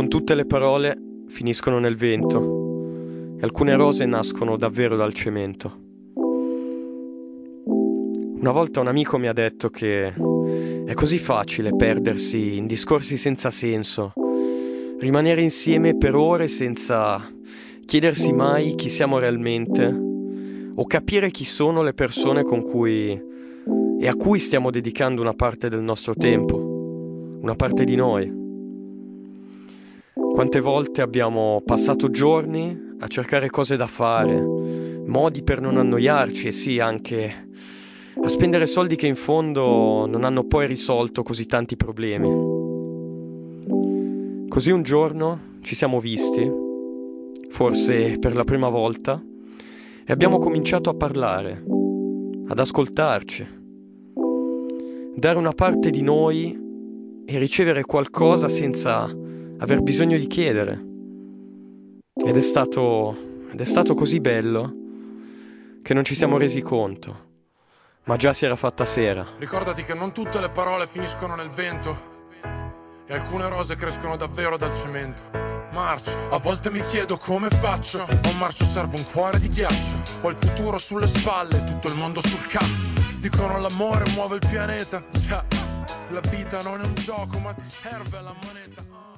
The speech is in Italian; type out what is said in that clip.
Non tutte le parole finiscono nel vento e alcune rose nascono davvero dal cemento. Una volta un amico mi ha detto che è così facile perdersi in discorsi senza senso, rimanere insieme per ore senza chiedersi mai chi siamo realmente o capire chi sono le persone con cui e a cui stiamo dedicando una parte del nostro tempo, una parte di noi. Quante volte abbiamo passato giorni a cercare cose da fare, modi per non annoiarci e sì anche a spendere soldi che in fondo non hanno poi risolto così tanti problemi. Così un giorno ci siamo visti, forse per la prima volta, e abbiamo cominciato a parlare, ad ascoltarci, dare una parte di noi e ricevere qualcosa senza aver bisogno di chiedere. Ed è stato, ed è stato così bello che non ci siamo resi conto. Ma già si era fatta sera. Ricordati che non tutte le parole finiscono nel vento. E alcune rose crescono davvero dal cemento. Marcio, a volte mi chiedo come faccio. A un marcio serve un cuore di ghiaccio. Ho il futuro sulle spalle, tutto il mondo sul cazzo. Dicono l'amore muove il pianeta. La vita non è un gioco, ma ti serve la moneta.